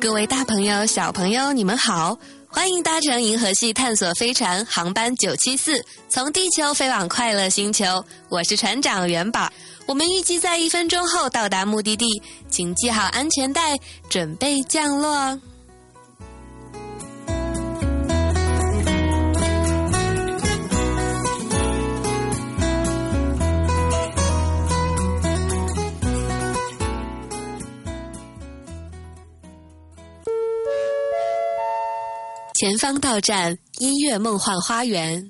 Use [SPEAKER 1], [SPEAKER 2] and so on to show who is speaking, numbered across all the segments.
[SPEAKER 1] 各位大朋友、小朋友，你们好！欢迎搭乘银河系探索飞船航班九七四，从地球飞往快乐星球。我是船长元宝，我们预计在一分钟后到达目的地，请系好安全带，准备降落。前方到站，音乐梦幻花园。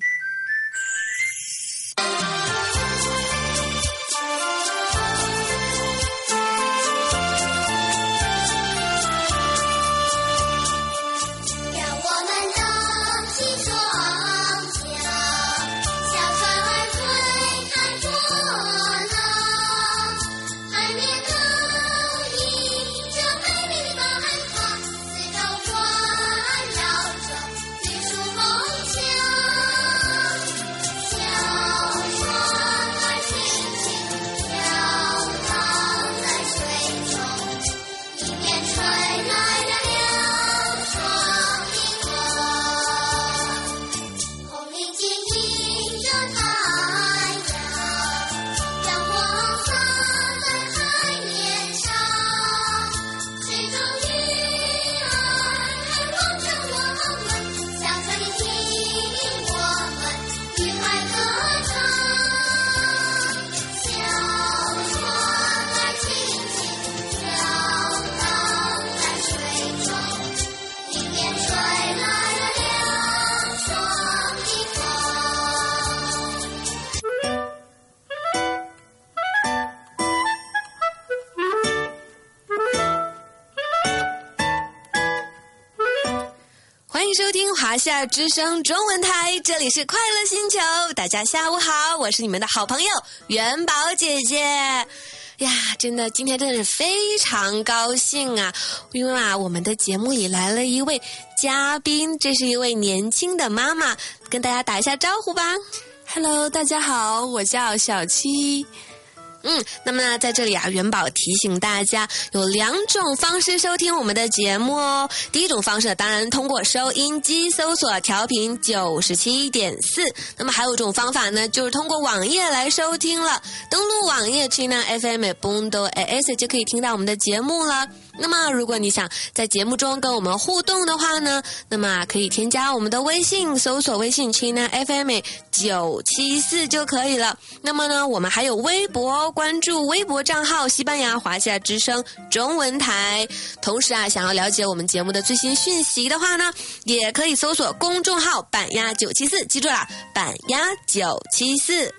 [SPEAKER 1] 华夏之声中文台，这里是快乐星球，大家下午好，我是你们的好朋友元宝姐姐。呀，真的，今天真的是非常高兴啊，因为啊，我们的节目里来了一位嘉宾，这是一位年轻的妈妈，跟大家打一下招呼吧。
[SPEAKER 2] Hello，大家好，我叫小七。
[SPEAKER 1] 嗯，那么呢，在这里啊，元宝提醒大家有两种方式收听我们的节目哦。第一种方式，当然通过收音机搜索调频九十七点四。那么还有一种方法呢，就是通过网页来收听了。登录网页 china fm bondo as 就可以听到我们的节目了。那么，如果你想在节目中跟我们互动的话呢，那么可以添加我们的微信，搜索微信 China FM 九七四就可以了。那么呢，我们还有微博，关注微博账号“西班牙华夏之声中文台”。同时啊，想要了解我们节目的最新讯息的话呢，也可以搜索公众号“板鸭九七四”，记住了，“板鸭九七四”。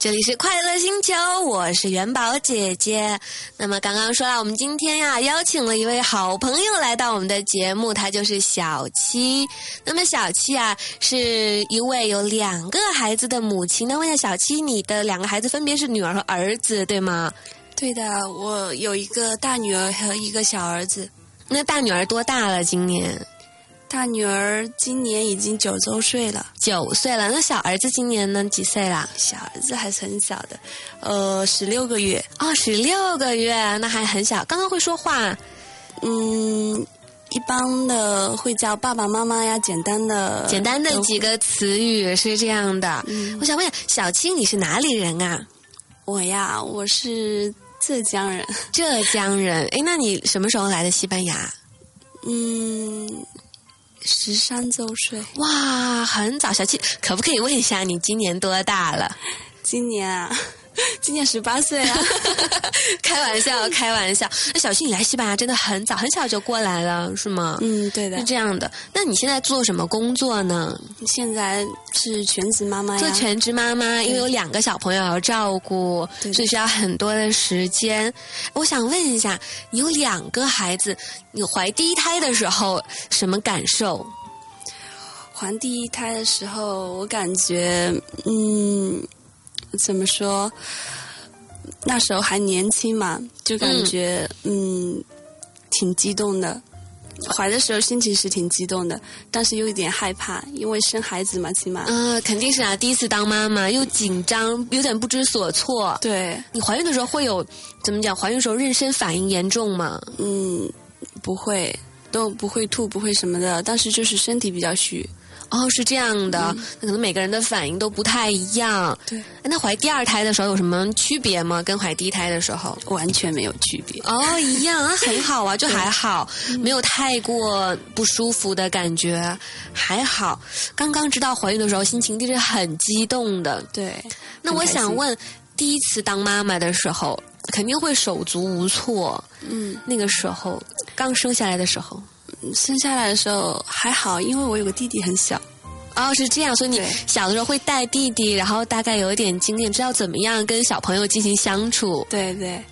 [SPEAKER 1] 这里是快乐星球，我是元宝姐姐。那么刚刚说了，我们今天呀邀请了一位好朋友来到我们的节目，他就是小七。那么小七啊是一位有两个孩子的母亲。那问一下小七，你的两个孩子分别是女儿和儿子，对吗？
[SPEAKER 2] 对的，我有一个大女儿和一个小儿子。
[SPEAKER 1] 那大女儿多大了？今年？
[SPEAKER 2] 大女儿今年已经九周岁了，
[SPEAKER 1] 九岁了。那小儿子今年呢？几岁啦？
[SPEAKER 2] 小儿子还是很小的，呃，十六个月。
[SPEAKER 1] 哦，十六个月，那还很小。刚刚会说话，
[SPEAKER 2] 嗯，一般的会叫爸爸妈妈呀，简单的，
[SPEAKER 1] 简单的几个词语是这样的。我想问一下，小青你是哪里人啊？
[SPEAKER 2] 我呀，我是浙江人。
[SPEAKER 1] 浙江人，哎，那你什么时候来的西班牙？
[SPEAKER 2] 嗯。十三周岁，
[SPEAKER 1] 哇，很早。小七，可不可以问一下你今年多大了？
[SPEAKER 2] 今年啊，今年十八岁啊。
[SPEAKER 1] 开玩笑，开玩笑。那小新，你来西班牙真的很早，很小就过来了，是吗？
[SPEAKER 2] 嗯，对的。
[SPEAKER 1] 是这样的。那你现在做什么工作呢？
[SPEAKER 2] 现在是全职妈妈呀。
[SPEAKER 1] 做全职妈妈，因为有两个小朋友要照顾，所以需要很多的时间。我想问一下，你有两个孩子，你怀第一胎的时候什么感受？
[SPEAKER 2] 怀第一胎的时候，我感觉，嗯，怎么说？那时候还年轻嘛，就感觉嗯挺激动的。怀的时候心情是挺激动的，但是又有点害怕，因为生孩子嘛，起码。
[SPEAKER 1] 嗯，肯定是啊，第一次当妈妈又紧张，有点不知所措。
[SPEAKER 2] 对，
[SPEAKER 1] 你怀孕的时候会有怎么讲？怀孕时候妊娠反应严重吗？
[SPEAKER 2] 嗯，不会，都不会吐，不会什么的，但是就是身体比较虚。
[SPEAKER 1] 哦，是这样的，那可能每个人的反应都不太一样。
[SPEAKER 2] 对，
[SPEAKER 1] 那怀第二胎的时候有什么区别吗？跟怀第一胎的时候
[SPEAKER 2] 完全没有区别。
[SPEAKER 1] 哦，一样啊，很好啊，就还好，没有太过不舒服的感觉，还好。刚刚知道怀孕的时候，心情一定是很激动的。
[SPEAKER 2] 对，
[SPEAKER 1] 那我想问，第一次当妈妈的时候，肯定会手足无措。嗯，那个时候刚生下来的时候。
[SPEAKER 2] 生下来的时候还好，因为我有个弟弟很小。
[SPEAKER 1] 哦，是这样，所以你小的时候会带弟弟，然后大概有一点经验，知道怎么样跟小朋友进行相处。
[SPEAKER 2] 对对。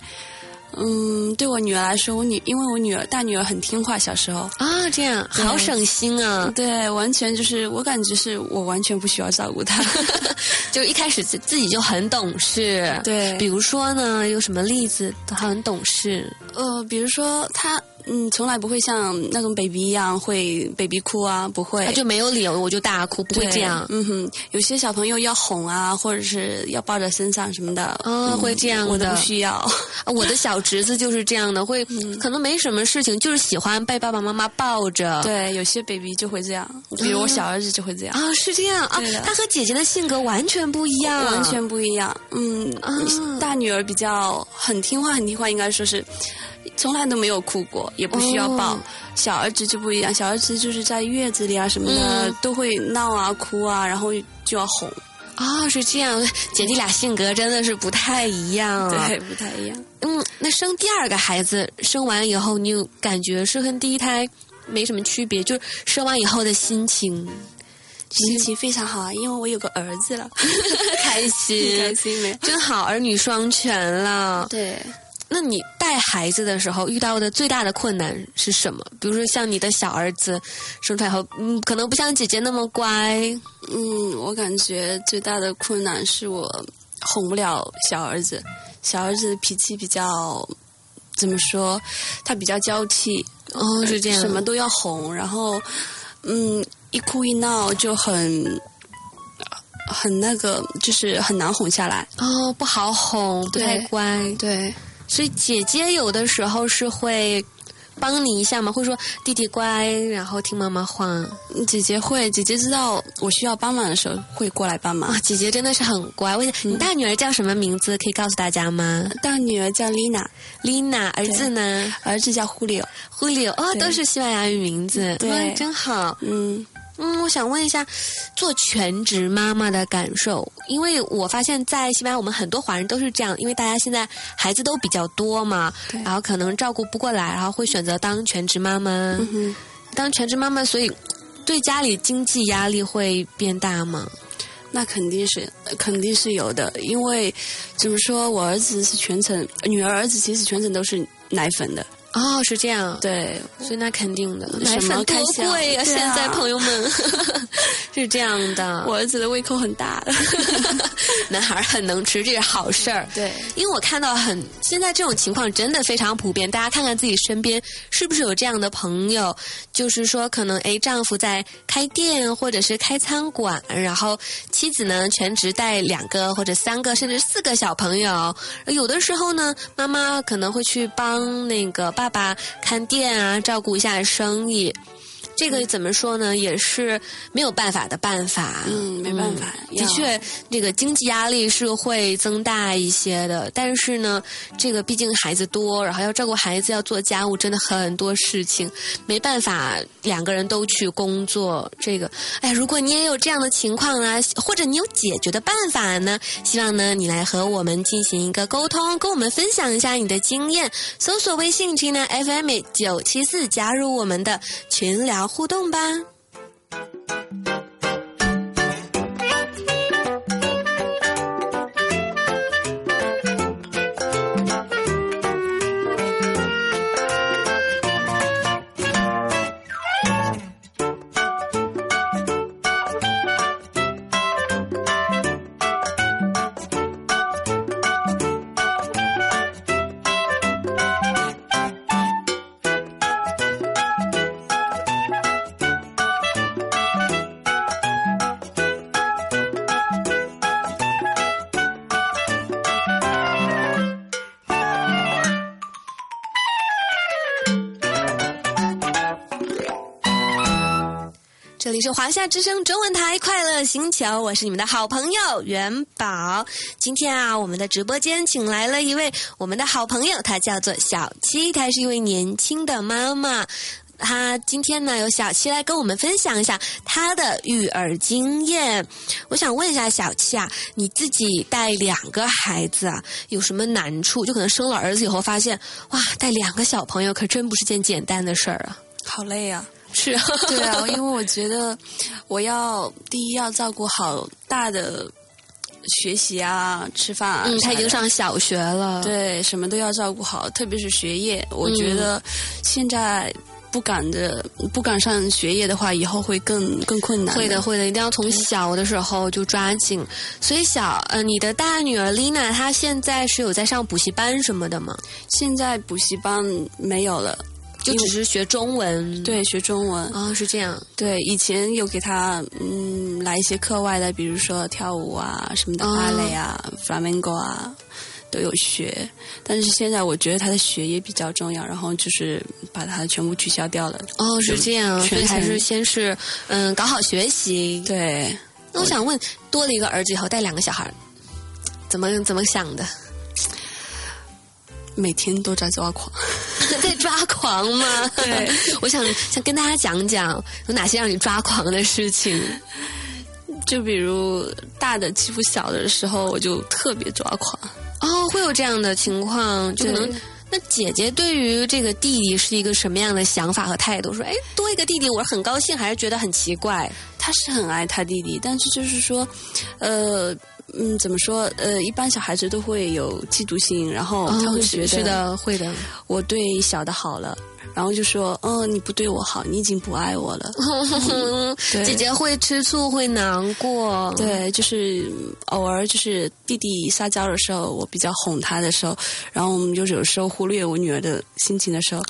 [SPEAKER 2] 嗯，对我女儿来说，我女因为我女儿大女儿很听话，小时候
[SPEAKER 1] 啊，这样好省心啊。
[SPEAKER 2] 对，完全就是我感觉是我完全不需要照顾她，
[SPEAKER 1] 就一开始自自己就很懂事。
[SPEAKER 2] 对，
[SPEAKER 1] 比如说呢，有什么例子她很懂事。
[SPEAKER 2] 呃，比如说她。嗯，从来不会像那种 baby 一样会 baby 哭啊，不会，
[SPEAKER 1] 他就没有理由我就大哭，不会这样。
[SPEAKER 2] 嗯哼，有些小朋友要哄啊，或者是要抱在身上什么的，
[SPEAKER 1] 啊，会这样的。
[SPEAKER 2] 我都不需要。
[SPEAKER 1] 我的小侄子就是这样的，会可能没什么事情，就是喜欢被爸爸妈妈抱着。
[SPEAKER 2] 对，有些 baby 就会这样，比如我小儿子就会这样。
[SPEAKER 1] 啊，是这样啊，他和姐姐的性格完全不一样，
[SPEAKER 2] 完全不一样。嗯，大女儿比较很听话，很听话，应该说是。从来都没有哭过，也不需要抱。小儿子就不一样，小儿子就是在月子里啊什么的都会闹啊哭啊，然后就要哄。
[SPEAKER 1] 哦，是这样，姐弟俩性格真的是不太一样。
[SPEAKER 2] 对，不太一样。
[SPEAKER 1] 嗯，那生第二个孩子生完以后，你有感觉是跟第一胎没什么区别？就是生完以后的心情，
[SPEAKER 2] 心情非常好啊，因为我有个儿子了，
[SPEAKER 1] 开心，
[SPEAKER 2] 开心没？
[SPEAKER 1] 真好，儿女双全了。
[SPEAKER 2] 对。
[SPEAKER 1] 那你带孩子的时候遇到的最大的困难是什么？比如说像你的小儿子生出来后，嗯，可能不像姐姐那么乖。
[SPEAKER 2] 嗯，我感觉最大的困难是我哄不了小儿子。小儿子脾气比较怎么说？他比较娇气。
[SPEAKER 1] 哦，是这样。
[SPEAKER 2] 什么都要哄，然后嗯，一哭一闹就很很那个，就是很难哄下来。
[SPEAKER 1] 哦，不好哄，不太乖。
[SPEAKER 2] 对。
[SPEAKER 1] 所以姐姐有的时候是会帮你一下嘛，会说弟弟乖，然后听妈妈话。
[SPEAKER 2] 姐姐会，姐姐知道我需要帮忙的时候会过来帮忙。
[SPEAKER 1] 姐姐真的是很乖。问你大女儿叫什么名字？可以告诉大家吗？
[SPEAKER 2] 大女儿叫 Lina，Lina，
[SPEAKER 1] 儿子呢？
[SPEAKER 2] 儿子叫 Julio，Julio，
[SPEAKER 1] 哦，都是西班牙语名字，
[SPEAKER 2] 对，
[SPEAKER 1] 真好。嗯。嗯，我想问一下，做全职妈妈的感受，因为我发现，在西班牙，我们很多华人都是这样，因为大家现在孩子都比较多嘛，然后可能照顾不过来，然后会选择当全职妈妈。当全职妈妈，所以对家里经济压力会变大吗？
[SPEAKER 2] 那肯定是，肯定是有的，因为怎么说，我儿子是全程，女儿儿子其实全程都是奶粉的。
[SPEAKER 1] 哦，是这样，
[SPEAKER 2] 对，
[SPEAKER 1] 所以那肯定的，奶粉多贵呀！现在朋友们 是这样的，
[SPEAKER 2] 我儿子的胃口很大，
[SPEAKER 1] 男孩很能吃，这是好事儿。
[SPEAKER 2] 对，
[SPEAKER 1] 因为我看到很现在这种情况真的非常普遍，大家看看自己身边是不是有这样的朋友，就是说可能哎，丈夫在开店或者是开餐馆，然后妻子呢全职带两个或者三个甚至四个小朋友，有的时候呢，妈妈可能会去帮那个爸。爸爸看店啊，照顾一下生意。这个怎么说呢？也是没有办法的办法。
[SPEAKER 2] 嗯，没办法。
[SPEAKER 1] 的确，这个经济压力是会增大一些的。但是呢，这个毕竟孩子多，然后要照顾孩子，要做家务，真的很多事情，没办法两个人都去工作。这个，哎，如果你也有这样的情况啊，或者你有解决的办法呢？希望呢，你来和我们进行一个沟通，跟我们分享一下你的经验。搜索微信群呢 FM 九七四，加入我们的群聊。互动吧。里是华夏之声中文台快乐星球，我是你们的好朋友元宝。今天啊，我们的直播间请来了一位我们的好朋友，她叫做小七，她是一位年轻的妈妈。她今天呢，由小七来跟我们分享一下她的育儿经验。我想问一下小七啊，你自己带两个孩子啊，有什么难处？就可能生了儿子以后发现，哇，带两个小朋友可真不是件简单的事儿啊，
[SPEAKER 2] 好累啊。
[SPEAKER 1] 是啊，
[SPEAKER 2] 对啊，因为我觉得我要第一要照顾好大的学习啊、吃饭啊。
[SPEAKER 1] 嗯，他已经上小学了，
[SPEAKER 2] 对，什么都要照顾好，特别是学业。我觉得现在不赶着不赶上学业的话，以后会更更困难。
[SPEAKER 1] 会的，会的，一定要从小的时候就抓紧。所以小呃，你的大女儿丽娜，她现在是有在上补习班什么的吗？
[SPEAKER 2] 现在补习班没有了。
[SPEAKER 1] 就只是学中文，
[SPEAKER 2] 对，学中文
[SPEAKER 1] 啊，是这样。
[SPEAKER 2] 对，以前有给他嗯来一些课外的，比如说跳舞啊什么的，芭蕾啊、flamenco 啊都有学。但是现在我觉得他的学业比较重要，然后就是把它全部取消掉了。
[SPEAKER 1] 哦，是这样，所以还是先是嗯搞好学习。
[SPEAKER 2] 对。
[SPEAKER 1] 那我想问，多了一个儿子以后带两个小孩，怎么怎么想的？
[SPEAKER 2] 每天都在抓狂，
[SPEAKER 1] 在抓狂吗？
[SPEAKER 2] 对，
[SPEAKER 1] 我想想跟大家讲讲有哪些让你抓狂的事情。
[SPEAKER 2] 就比如大的欺负小的时候，我就特别抓狂。
[SPEAKER 1] 哦，会有这样的情况，就可能那姐姐对于这个弟弟是一个什么样的想法和态度？说，哎，多一个弟弟，我是很高兴，还是觉得很奇怪？
[SPEAKER 2] 他是很爱他弟弟，但是就是说，呃。嗯，怎么说？呃，一般小孩子都会有嫉妒心，然后他会觉得
[SPEAKER 1] 是的，会的。
[SPEAKER 2] 我对小的好了。然后就说，嗯，你不对我好，你已经不爱我了。
[SPEAKER 1] 姐姐会吃醋，会难过。
[SPEAKER 2] 对，就是偶尔就是弟弟撒娇的时候，我比较哄他的时候，然后我们就有时候忽略我女儿的心情的时候，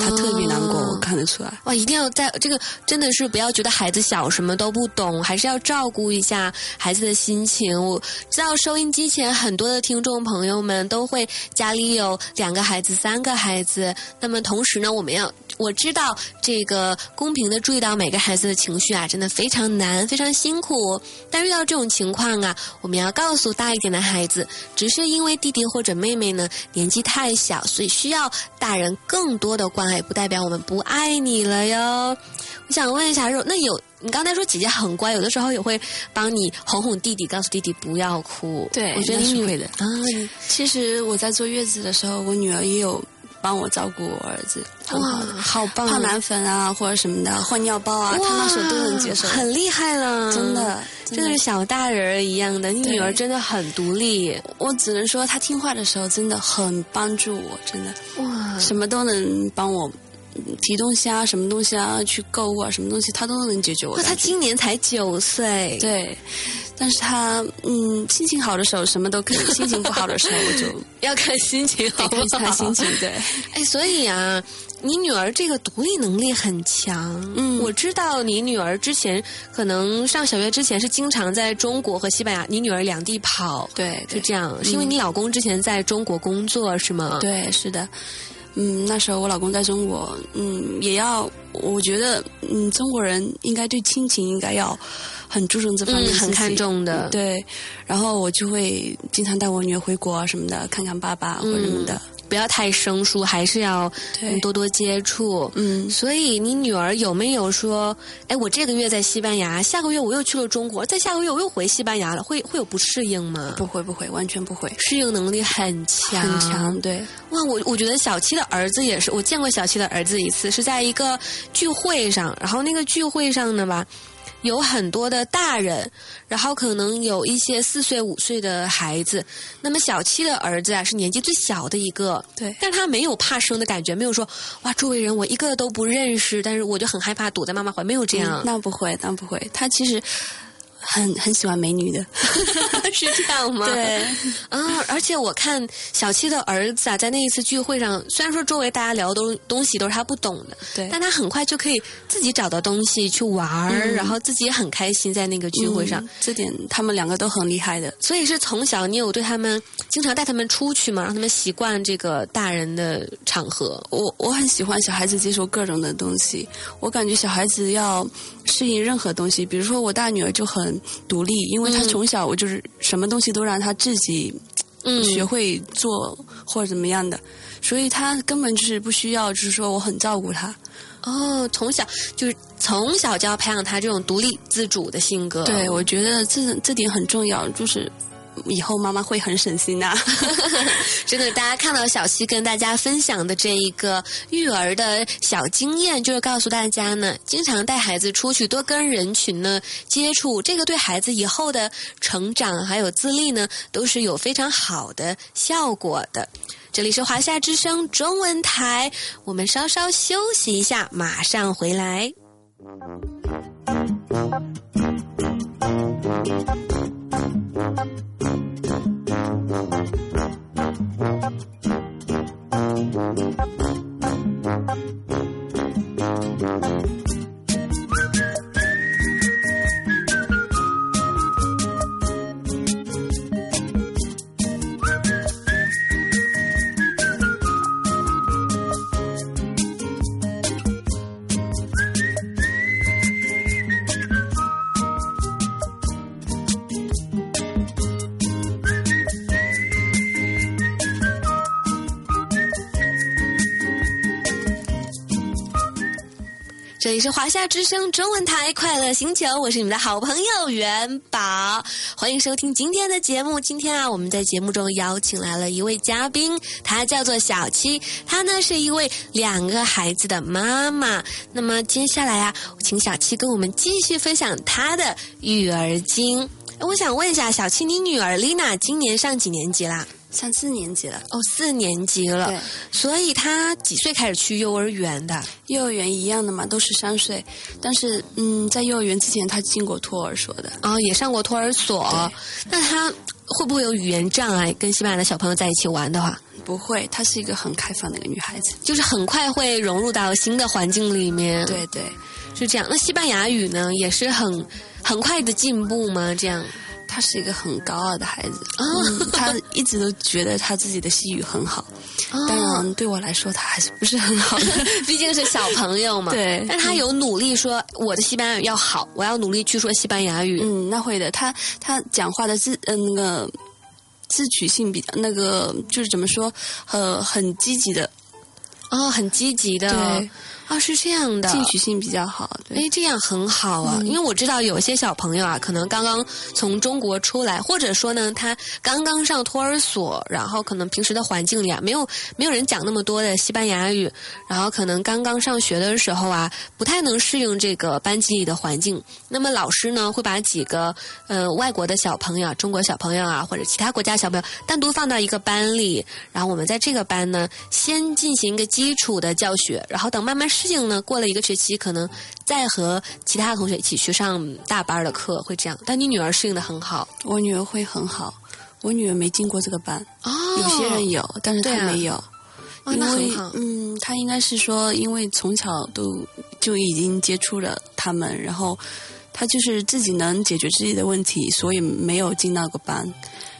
[SPEAKER 2] 他特别难过，我看得出来。
[SPEAKER 1] 哇，一定要在这个真的是不要觉得孩子小什么都不懂，还是要照顾一下孩子的心情。我知道收音机前很多的听众朋友们都会家里有两个孩子、三个孩子，那么同时呢，我们。要我知道这个公平的注意到每个孩子的情绪啊，真的非常难，非常辛苦。但遇到这种情况啊，我们要告诉大一点的孩子，只是因为弟弟或者妹妹呢年纪太小，所以需要大人更多的关爱，不代表我们不爱你了哟。我想问一下若，那有你刚才说姐姐很乖，有的时候也会帮你哄哄弟弟，告诉弟弟不要哭。
[SPEAKER 2] 对，
[SPEAKER 1] 我觉得你
[SPEAKER 2] 会的啊。其实我在坐月子的时候，我女儿也有。帮我照顾我儿子，
[SPEAKER 1] 很，好的，好棒！
[SPEAKER 2] 泡奶粉啊，或者什么的，换尿包啊，他那时候都能接受，
[SPEAKER 1] 很厉害了，
[SPEAKER 2] 真的，
[SPEAKER 1] 真的是小大人一样的。你女儿真的很独立，
[SPEAKER 2] 我只能说她听话的时候真的很帮助我，真的，哇，什么都能帮我。提东西啊，什么东西啊，去购物啊，什么东西他都能解决我。
[SPEAKER 1] 他今年才九岁，
[SPEAKER 2] 对，但是他嗯，心情好的时候什么都可以，心情不好的时候我就
[SPEAKER 1] 要看心情，好，
[SPEAKER 2] 看心情。对，
[SPEAKER 1] 哎，所以啊，你女儿这个独立能力很强。嗯，我知道你女儿之前可能上小学之前是经常在中国和西班牙，你女儿两地跑，
[SPEAKER 2] 对，
[SPEAKER 1] 是这样，是因为你老公之前在中国工作是吗？
[SPEAKER 2] 对，是的。嗯，那时候我老公在中国，嗯，也要，我觉得，嗯，中国人应该对亲情应该要很注重这方面，
[SPEAKER 1] 很看重的，
[SPEAKER 2] 对。然后我就会经常带我女儿回国啊什么的，看看爸爸或者什么的。
[SPEAKER 1] 不要太生疏，还是要多多接触。嗯，所以你女儿有没有说，哎，我这个月在西班牙，下个月我又去了中国，再下个月我又回西班牙了，会会有不适应吗？
[SPEAKER 2] 不会，不会，完全不会，
[SPEAKER 1] 适应能力很强，
[SPEAKER 2] 很强。对，
[SPEAKER 1] 哇，我我觉得小七的儿子也是，我见过小七的儿子一次，是在一个聚会上，然后那个聚会上呢吧。有很多的大人，然后可能有一些四岁五岁的孩子。那么小七的儿子啊，是年纪最小的一个。
[SPEAKER 2] 对，
[SPEAKER 1] 但是他没有怕生的感觉，没有说哇，周围人我一个都不认识，但是我就很害怕躲在妈妈怀，没有这样。
[SPEAKER 2] 那不会，那不会。他其实很很喜欢美女的，
[SPEAKER 1] 是这样吗？
[SPEAKER 2] 对
[SPEAKER 1] 啊，而且我看小七的儿子啊，在那一次聚会上，虽然说周围大家聊的东东西都是他不懂的，
[SPEAKER 2] 对
[SPEAKER 1] 但他很快就可以自己找到东西去玩儿，然后自己也很开心在那个聚会上。
[SPEAKER 2] 嗯这点他们两个都很厉害的。
[SPEAKER 1] 所以是从小你有对他们经常带他们出去嘛，让他们习惯这个大人的场合。
[SPEAKER 2] 我我很喜欢小孩子接受各种的东西，我感觉小孩子要适应任何东西。比如说我大女儿就很独立，因为她
[SPEAKER 1] 嗯
[SPEAKER 2] 从小我就是什么东西都让他自己
[SPEAKER 1] 嗯，
[SPEAKER 2] 学会做或者怎么样的，所以他根本就是不需要，就是说我很照顾他。
[SPEAKER 1] 哦，从小就是从小就要培养他这种独立自主的性格。
[SPEAKER 2] 对，我觉得这这点很重要，就是以后妈妈会很省心的、
[SPEAKER 1] 真的，大家看到小七跟大家分享的这一个育儿的小经验，就是告诉大家呢，经常带孩子出去，多跟人群呢接触，这个对孩子以后的成长还有自立呢，都是有非常好的效果的。这里是华夏之声中文台，我们稍稍休息一下，马上回来。Thank you. 这里是华夏之声中文台快乐星球，我是你们的好朋友元宝，欢迎收听今天的节目。今天啊，我们在节目中邀请来了一位嘉宾，她叫做小七，她呢是一位两个孩子的妈妈。那么接下来啊，请小七跟我们继续分享她的育儿经。我想问一下，小七，你女儿丽娜今年上几年级啦？
[SPEAKER 2] 上四年级了，
[SPEAKER 1] 哦，四年级了
[SPEAKER 2] 对。
[SPEAKER 1] 所以她几岁开始去幼儿园的？
[SPEAKER 2] 幼儿园一样的嘛，都是三岁。但是，嗯，在幼儿园之前，他进过托儿所的。
[SPEAKER 1] 哦，也上过托儿所。那他会不会有语言障碍？跟西班牙的小朋友在一起玩的话，
[SPEAKER 2] 不会，她是一个很开放的一个女孩子。
[SPEAKER 1] 就是很快会融入到新的环境里面。，
[SPEAKER 2] 对对，
[SPEAKER 1] 是这样。那西班牙语呢，也是很很快的进步吗？这样。
[SPEAKER 2] 她是一个很高傲的孩子。
[SPEAKER 1] 哦
[SPEAKER 2] 嗯，她一直都觉得他自己的西语很好。当然，对我来说，他还是不是很好的。
[SPEAKER 1] 毕竟是小朋友嘛。
[SPEAKER 2] 对
[SPEAKER 1] 但他有努力说我的西班牙语要好，我要努力去说西班牙语。
[SPEAKER 2] 嗯，那会的。他他讲话的自呃那个自取性比较那个就是怎么说，呃，很积极的，
[SPEAKER 1] 哦，很积极的。
[SPEAKER 2] 对。
[SPEAKER 1] 哦，是这样的。
[SPEAKER 2] 进取性比较好。对
[SPEAKER 1] 哎，这样很好啊，因为我知道有些小朋友啊，可能刚刚从中国出来，或者说呢，他刚刚上托儿所，然后可能平时的环境里啊，没有没有人讲那么多的西班牙语，然后可能刚刚上学的时候啊，不太能适应这个班级里的环境。那么老师呢，会把几个呃外国的小朋友啊、中国小朋友啊，或者其他国家小朋友单独放到一个班里，然后我们在这个班呢，先进行一个基础的教学，然后等慢慢适应呢，过了一个学期，可能再和其他同学一起去上大班的课，会这样。但你女儿适应的很好
[SPEAKER 2] 我女儿会很好，我女儿没进过这个班，
[SPEAKER 1] 哦
[SPEAKER 2] 有些人有，但是她没有。
[SPEAKER 1] 哦，
[SPEAKER 2] 因为。嗯，她应该是说，因为从小都就已经接触了他们，然后她就是自己能解决自己的问题，所以没有进那个班。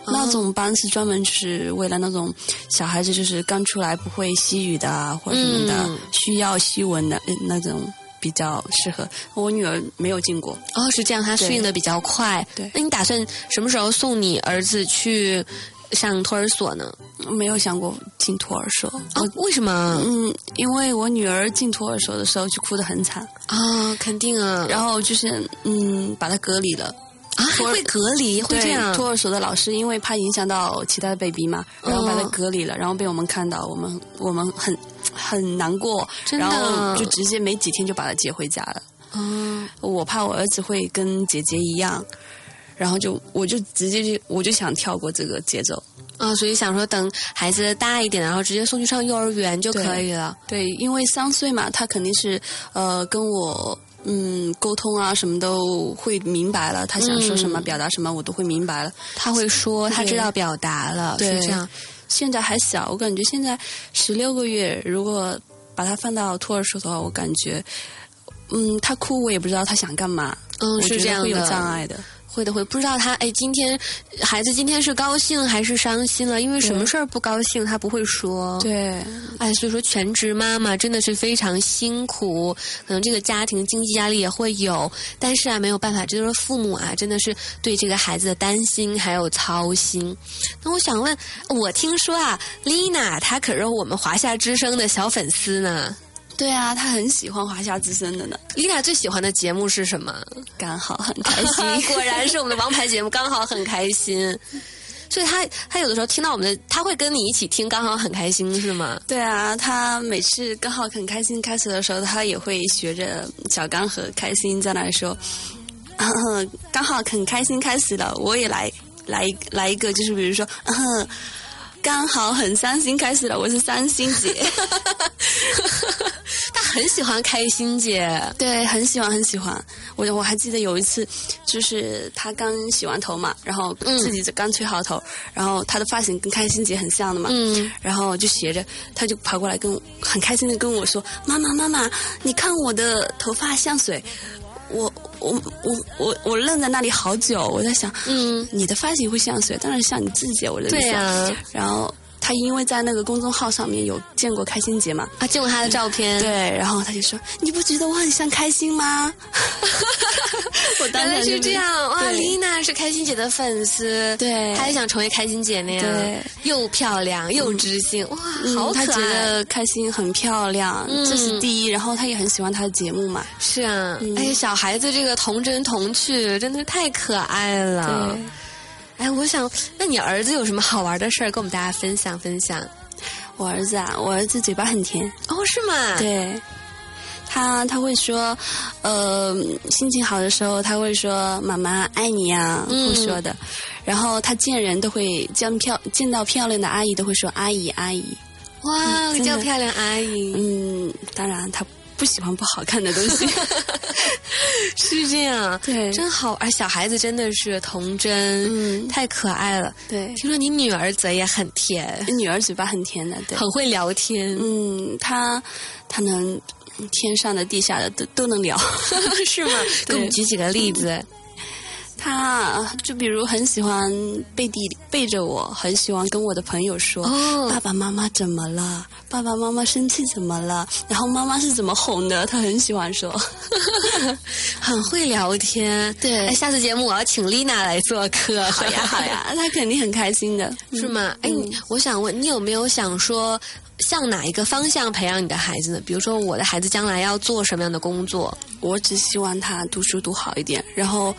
[SPEAKER 1] 哦
[SPEAKER 2] 那种班是专门就是为了那种小孩子，就是刚出来不会西语的啊，或者什么的，
[SPEAKER 1] 嗯
[SPEAKER 2] 需要西文的呃那种比较适合。我女儿没有进过，
[SPEAKER 1] 哦，是这样，她适应的比较快。
[SPEAKER 2] 对
[SPEAKER 1] 那你打算什么时候送你儿子去上托儿所呢？
[SPEAKER 2] 没有想过进托儿所。
[SPEAKER 1] 哦，为什么？
[SPEAKER 2] 嗯，因为我女儿进托儿所的时候就哭得很惨，
[SPEAKER 1] 啊、肯定啊。
[SPEAKER 2] 然后就是嗯，把她隔离了。
[SPEAKER 1] 啊，还会隔离，会这样。
[SPEAKER 2] 托儿所的老师因为怕影响到其他的 baby 嘛，然后把他
[SPEAKER 1] 嗯
[SPEAKER 2] 隔离了，然后被我们看到，我们我们很很难过，
[SPEAKER 1] 真的
[SPEAKER 2] 然后就直接没几天就把他接回家了。
[SPEAKER 1] 嗯，
[SPEAKER 2] 我怕我儿子会跟姐姐一样，然后就我就直接就我就想跳过这个节奏。
[SPEAKER 1] 啊，所以想说等孩子大一点，然后直接送去上幼儿园就可以了。
[SPEAKER 2] 对，因为三岁嘛，他肯定是呃跟我嗯，沟通啊，什么都会明白了。他想说什么，
[SPEAKER 1] 嗯
[SPEAKER 2] 表达什么，我都会明白了。
[SPEAKER 1] 他会说，他知道表达了，
[SPEAKER 2] 对
[SPEAKER 1] 是这样。
[SPEAKER 2] 现在还小，我感觉现在十六个月，如果把他放到托儿所的话，我感觉，嗯，他哭我也不知道他想干嘛，
[SPEAKER 1] 嗯，
[SPEAKER 2] 我
[SPEAKER 1] 是这样
[SPEAKER 2] 觉得会有
[SPEAKER 1] 的。
[SPEAKER 2] 障碍的。
[SPEAKER 1] 会的会，不知道他哎，今天孩子今天是高兴还是伤心了？因为什么事儿不高兴，他不会说。
[SPEAKER 2] 对，
[SPEAKER 1] 哎，所以说全职妈妈真的是非常辛苦，可能这个家庭经济压力也会有，但是啊没有办法，这就是父母啊真的是对这个孩子的担心还有操心。那我想问，我听说啊，丽娜她可是我们华夏之声的小粉丝呢。
[SPEAKER 2] 对啊，他很喜欢华夏之声的呢，
[SPEAKER 1] 丽娜最喜欢的节目是什么？
[SPEAKER 2] 刚好很开心。
[SPEAKER 1] 果然是我们的王牌节目，刚好很开心。所以他他有的时候听到我们的，他会跟你一起听，刚好很开心，是吗？
[SPEAKER 2] 对啊，他每次刚好很开心开始的时候，他也会学着小刚和开心在那说，嗯，刚好很开心开始了，我也来来一来一个，就是比如说，嗯，刚好很伤心开始了，我是伤心姐。
[SPEAKER 1] 他很喜欢开心姐，
[SPEAKER 2] 对，很喜欢很喜欢。我我还记得有一次，就是他刚洗完头嘛，然后自己刚吹好头，然后他的发型跟开心姐很像的嘛，
[SPEAKER 1] 嗯，
[SPEAKER 2] 然后就斜着，他就跑过来跟很开心的跟我说：“妈妈妈妈，你看我的头发像水。”我我我我我愣在那里好久，我在想，
[SPEAKER 1] 嗯，
[SPEAKER 2] 你的发型会像谁？当然像你自己，我的
[SPEAKER 1] 对
[SPEAKER 2] 啊、然后他因为在那个公众号上面有见过开心姐嘛，
[SPEAKER 1] 啊，见过她的照片，
[SPEAKER 2] 对，然后他就说：“你不觉得我很像开心吗？” 我当
[SPEAKER 1] 原来
[SPEAKER 2] 时
[SPEAKER 1] 是这样哇！丽娜是开心姐的粉丝，
[SPEAKER 2] 对
[SPEAKER 1] 她也想成为开心姐那样，
[SPEAKER 2] 对，
[SPEAKER 1] 又漂亮又知性，哇，
[SPEAKER 2] 嗯
[SPEAKER 1] 好可爱。
[SPEAKER 2] 她觉得开心很漂亮，
[SPEAKER 1] 嗯
[SPEAKER 2] 这是第一。然后她也很喜欢她的节目嘛，
[SPEAKER 1] 是啊，
[SPEAKER 2] 嗯
[SPEAKER 1] 哎，小孩子这个童真童趣，真的是太可爱了。
[SPEAKER 2] 对。
[SPEAKER 1] 哎，我想，那你儿子有什么好玩的事儿跟我们大家分享分享？
[SPEAKER 2] 我儿子啊，我儿子嘴巴很甜，
[SPEAKER 1] 哦，是吗？，
[SPEAKER 2] 对。他他会说，呃，心情好的时候他会说“妈妈爱你啊”，
[SPEAKER 1] 嗯
[SPEAKER 2] 会说的。然后他见人都会见漂见到漂亮的阿姨都会说“阿姨阿姨
[SPEAKER 1] 哇，
[SPEAKER 2] 嗯
[SPEAKER 1] 叫漂亮阿”。姨，
[SPEAKER 2] 嗯，当然他不喜欢不好看的东西。
[SPEAKER 1] 是这样，
[SPEAKER 2] 对
[SPEAKER 1] 真好。而，小孩子真的是童真，
[SPEAKER 2] 嗯
[SPEAKER 1] 太可爱了。
[SPEAKER 2] 对，
[SPEAKER 1] 听说你女儿嘴也很甜，
[SPEAKER 2] 女儿嘴巴很甜的，对。
[SPEAKER 1] 很会聊天，
[SPEAKER 2] 嗯，她她能天上的地下的都都能聊。
[SPEAKER 1] 是吗？给我们举几个例子。
[SPEAKER 2] 她就比如很喜欢背地里背着我，很喜欢跟我的朋友说。
[SPEAKER 1] 哦
[SPEAKER 2] 爸爸妈妈怎么了？爸爸妈妈生气怎么了？然后妈妈是怎么哄的？他很喜欢说。
[SPEAKER 1] 很会聊天。
[SPEAKER 2] 对
[SPEAKER 1] 哎，下次节目我要请丽娜来做客。
[SPEAKER 2] 好呀 好呀，她肯定很开心的。
[SPEAKER 1] 是吗？哎，你我想问你有没有想说，向哪一个方向培养你的孩子呢？比如说，我的孩子将来要做什么样的工作？
[SPEAKER 2] 我只希望他读书读好一点，然后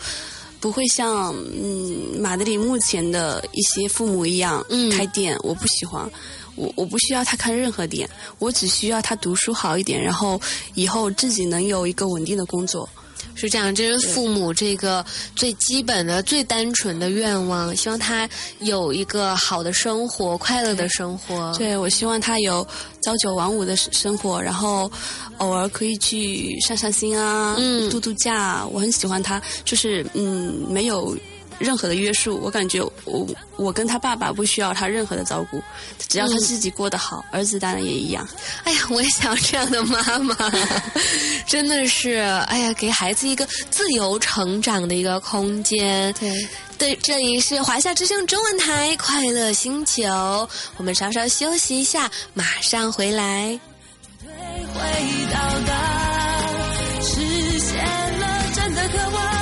[SPEAKER 2] 不会像嗯马德里目前的一些父母一样、
[SPEAKER 1] 嗯
[SPEAKER 2] 开店，我不喜欢。我我不需要他开任何店，我只需要他读书好一点，然后以后自己能有一个稳定的工作。
[SPEAKER 1] 是这样，这是父母这个最基本的、最单纯的愿望，希望他有一个好的生活、快乐的生活。
[SPEAKER 2] 对，我希望他有朝九晚五的生生活，然后偶尔可以去散散心啊，
[SPEAKER 1] 嗯
[SPEAKER 2] 度度假啊。我很喜欢他，就是嗯，没有任何的约束。我感觉我我跟他爸爸不需要他任何的照顾，只要他
[SPEAKER 1] 嗯
[SPEAKER 2] 自己过得好，儿子当然也一样。
[SPEAKER 1] 哎呀，我也想要这样的妈妈，真的是，哎呀，给孩子一个自由成长的一个空间。
[SPEAKER 2] 对，
[SPEAKER 1] 对，这里是华夏之声中文台快乐星球，我们稍稍休息一下，马上回来。
[SPEAKER 3] 回到达，实现了真的渴望，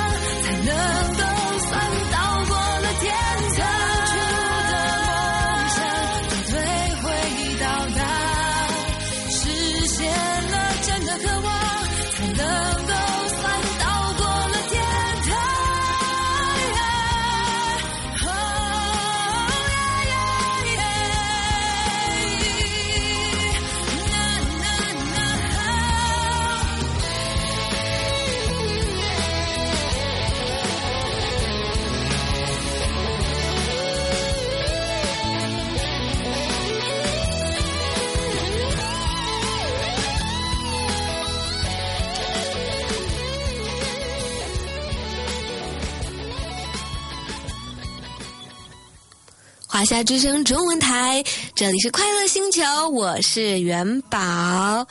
[SPEAKER 1] 华夏之声中文台，这里是快乐星球，我是元宝啊。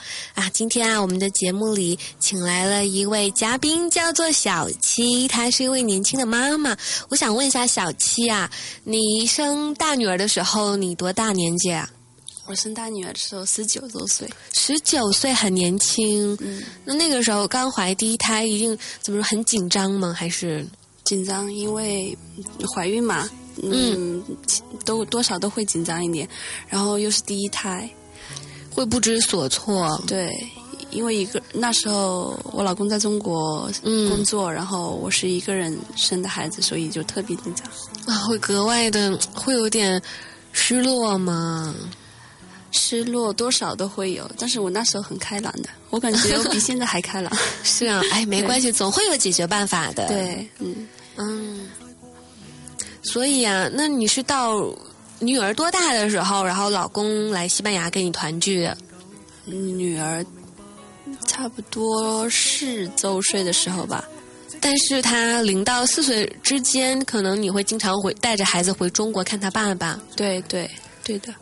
[SPEAKER 1] 今天啊，我们的节目里请来了一位嘉宾，叫做小七，她是一位年轻的妈妈。我想问一下小七啊，你生大女儿的时候，你多大年纪啊？
[SPEAKER 2] 我生大女儿的时候十九周岁，
[SPEAKER 1] 十九岁很年轻。嗯，那那个时候刚怀第一胎，一定怎么说很紧张吗？还是
[SPEAKER 2] 紧张？因为怀孕嘛，嗯，都多少都会紧张一点。然后又是第一胎，
[SPEAKER 1] 会不知所措。
[SPEAKER 2] 对，因为一个那时候我老公在中国工作，然后我是一个人生的孩子，所以就特别紧张
[SPEAKER 1] 啊，会格外的会有点失落吗？
[SPEAKER 2] 失落多少都会有，但是我那时候很开朗的，我感觉我比现在还开朗。
[SPEAKER 1] 是啊，哎，没关系，总会有解决办法的。
[SPEAKER 2] 对，
[SPEAKER 1] 嗯嗯。所以啊，那你是到女儿多大的时候，然后老公来西班牙跟你团聚？
[SPEAKER 2] 女儿差不多四周岁的时候吧，
[SPEAKER 1] 但是她零到四岁之间，可能你会经常回带着孩子回中国看他爸爸。
[SPEAKER 2] 对对对的。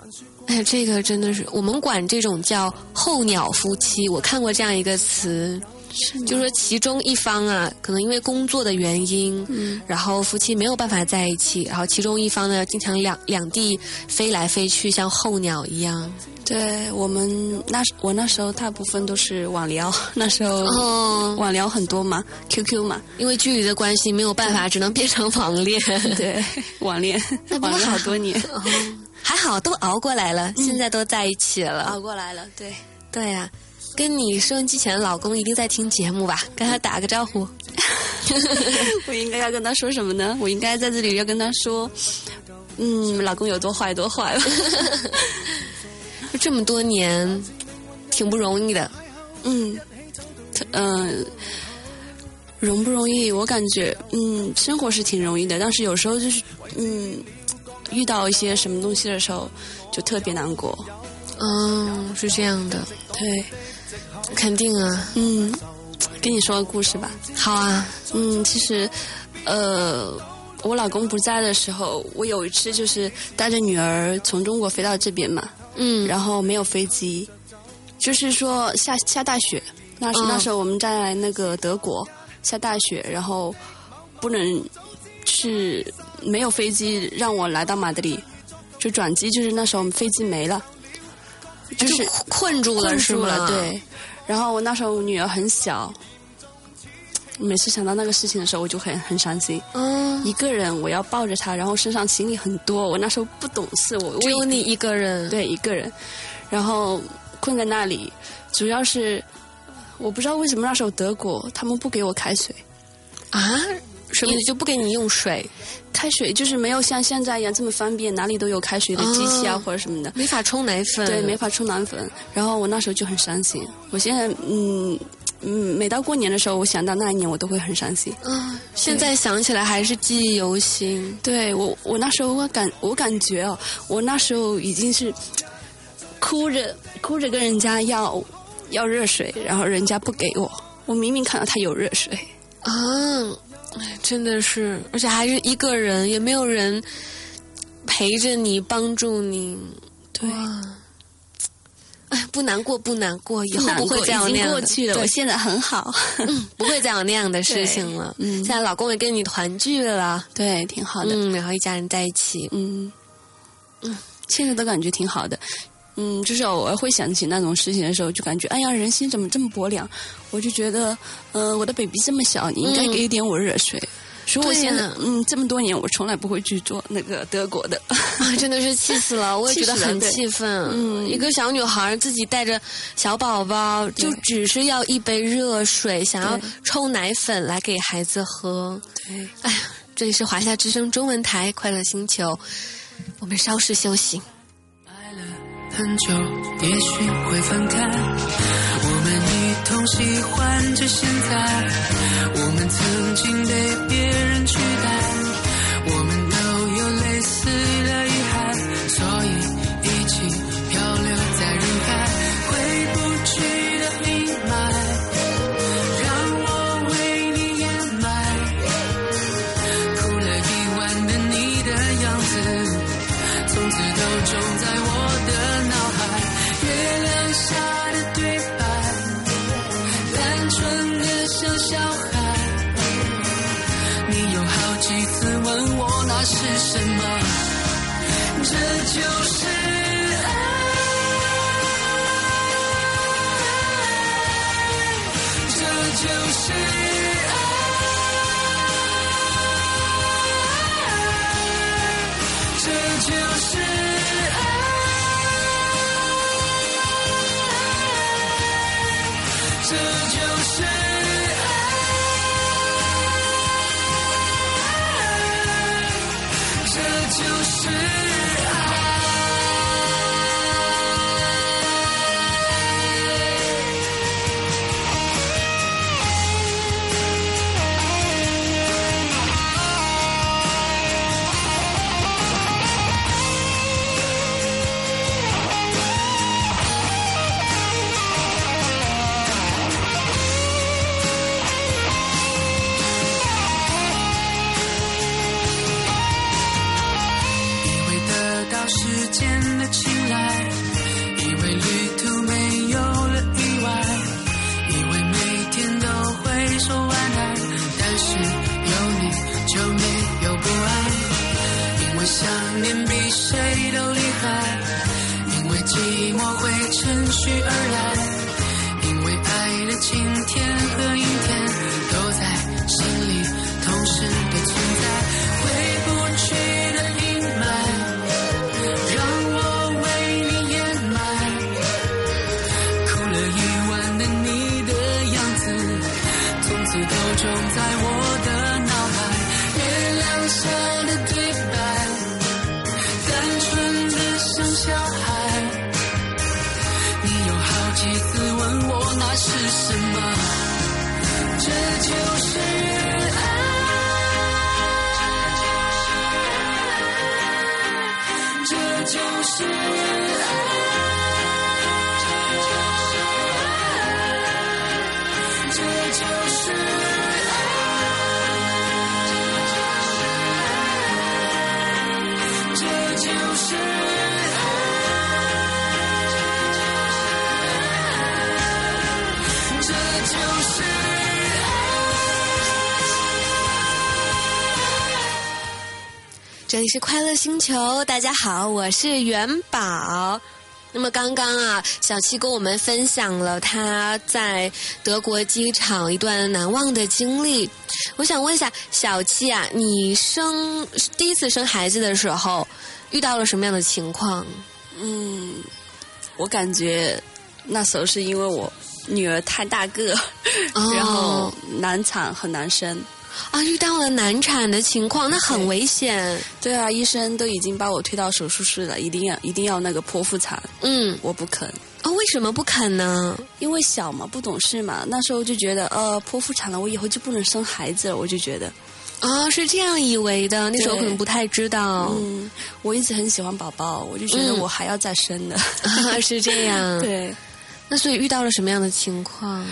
[SPEAKER 1] 哎，这个真的是我们管这种叫“候鸟夫妻”。我看过这样一个词，就说其中一方啊，可能因为工作的原因，嗯，然后夫妻没有办法在一起，然后其中一方呢，经常两两地飞来飞去，像候鸟一样。
[SPEAKER 2] 对我们那我那时候大部分都是网聊，那时候网聊很多嘛，QQ 嘛，
[SPEAKER 1] 因为距离的关系没有办法，只能变成网恋。
[SPEAKER 2] 对，网恋，网恋好多年。
[SPEAKER 1] 还好都熬过来了，现在都在一起了。
[SPEAKER 2] 熬过来了，对
[SPEAKER 1] 对呀。跟你收音机前的老公一定在听节目吧？跟他打个招呼。
[SPEAKER 2] 我应该要跟他说什么呢？我应该在这里要跟他说，嗯，老公有多坏多坏了。
[SPEAKER 1] 这么多年，挺不容易的。
[SPEAKER 2] 嗯嗯，容不容易？我感觉，嗯，生活是挺容易的，但是有时候就是，嗯。遇到一些什么东西的时候，就特别难过。
[SPEAKER 1] 嗯，是这样的，
[SPEAKER 2] 对，
[SPEAKER 1] 肯定啊。
[SPEAKER 2] 嗯，跟你说个故事吧。
[SPEAKER 1] 好啊。
[SPEAKER 2] 嗯，其实，呃，我老公不在的时候，我有一次就是带着女儿从中国飞到这边嘛。
[SPEAKER 1] 嗯。
[SPEAKER 2] 然后没有飞机，就是说下下大雪。那时那时候我们在那个德国下大雪，然后不能去。没有飞机让我来到马德里，就转机，就是那时候飞机没了，
[SPEAKER 1] 就是困住了，
[SPEAKER 2] 是吗？对。然后我那时候我女儿很小，每次想到那个事情的时候，我就很很伤心。
[SPEAKER 1] 嗯。
[SPEAKER 2] 一个人，我要抱着她，然后身上行李很多。我那时候不懂事，我
[SPEAKER 1] 只有你一个人，
[SPEAKER 2] 对，一个人，然后困在那里，主要是我不知道为什么那时候德国他们不给我开水
[SPEAKER 1] 啊。什么就不给你用水，
[SPEAKER 2] 开水就是没有像现在一样这么方便，哪里都有开水的机器啊或者什么的，
[SPEAKER 1] 没法冲奶粉，
[SPEAKER 2] 对，没法冲奶粉。然后我那时候就很伤心。我现在嗯嗯，每到过年的时候，我想到那一年，我都会很伤心。
[SPEAKER 1] 啊，现在想起来还是记忆犹新。
[SPEAKER 2] 对我，我那时候我感我感觉哦，我那时候已经是哭着哭着跟人家要要热水，然后人家不给我。我明明看到他有热水
[SPEAKER 1] 啊。哎，真的是，而且还是一个人，也没有人陪着你、帮助你。
[SPEAKER 2] 对，
[SPEAKER 1] 哎，不难过，不难过，以后不会再有那样
[SPEAKER 2] 过去了。我现在很好，
[SPEAKER 1] 不会再有那样的事情了。嗯，现在老公也跟你团聚了，
[SPEAKER 2] 对，挺好的。
[SPEAKER 1] 嗯，然后一家人在一起，
[SPEAKER 2] 嗯嗯，现在都感觉挺好的。嗯，就是偶尔会想起那种事情的时候，就感觉哎呀，人心怎么这么薄凉？我就觉得，嗯，我的 baby 这么小，你应该给一点我热水。所以我现在，嗯，这么多年我从来不会去做那个德国的，
[SPEAKER 1] 真的是气死了，我也觉得很气愤。嗯，一个小女孩自己带着小宝宝，就只是要一杯热水，想要冲奶粉来给孩子喝。
[SPEAKER 2] 对，
[SPEAKER 1] 哎呀，这里是华夏之声中文台快乐星球，我们稍事休息。
[SPEAKER 4] 很久，也许会分开。我们一同喜欢着现在，我们曾经被别人是什么，这就是爱，这就是是
[SPEAKER 1] 快乐星球，大家好，我是元宝。那么刚刚啊，小七跟我们分享了他在德国机场一段难忘的经历。我想问一下，小七啊，你生第一次生孩子的时候遇到了什么样的情况？
[SPEAKER 2] 嗯，我感觉那时候是因为我女儿太大个，
[SPEAKER 1] 哦
[SPEAKER 2] 然后难产很难生。
[SPEAKER 1] 啊，遇到了难产的情况，那很危险。
[SPEAKER 2] 对啊，医生都已经把我推到手术室了，一定要一定要那个剖腹产，
[SPEAKER 1] 嗯，
[SPEAKER 2] 我不肯，
[SPEAKER 1] 哦，为什么不肯呢？
[SPEAKER 2] 因为小嘛，不懂事嘛。那时候就觉得，呃，剖腹产了，我以后就不能生孩子了，我就觉得，
[SPEAKER 1] 哦，是这样以为的，那时候可能不太知道。
[SPEAKER 2] 嗯，我一直很喜欢宝宝，我就觉得
[SPEAKER 1] 嗯
[SPEAKER 2] 我还要再生的。
[SPEAKER 1] 啊，是这样。
[SPEAKER 2] 对，
[SPEAKER 1] 那所以遇到了什么样的情况？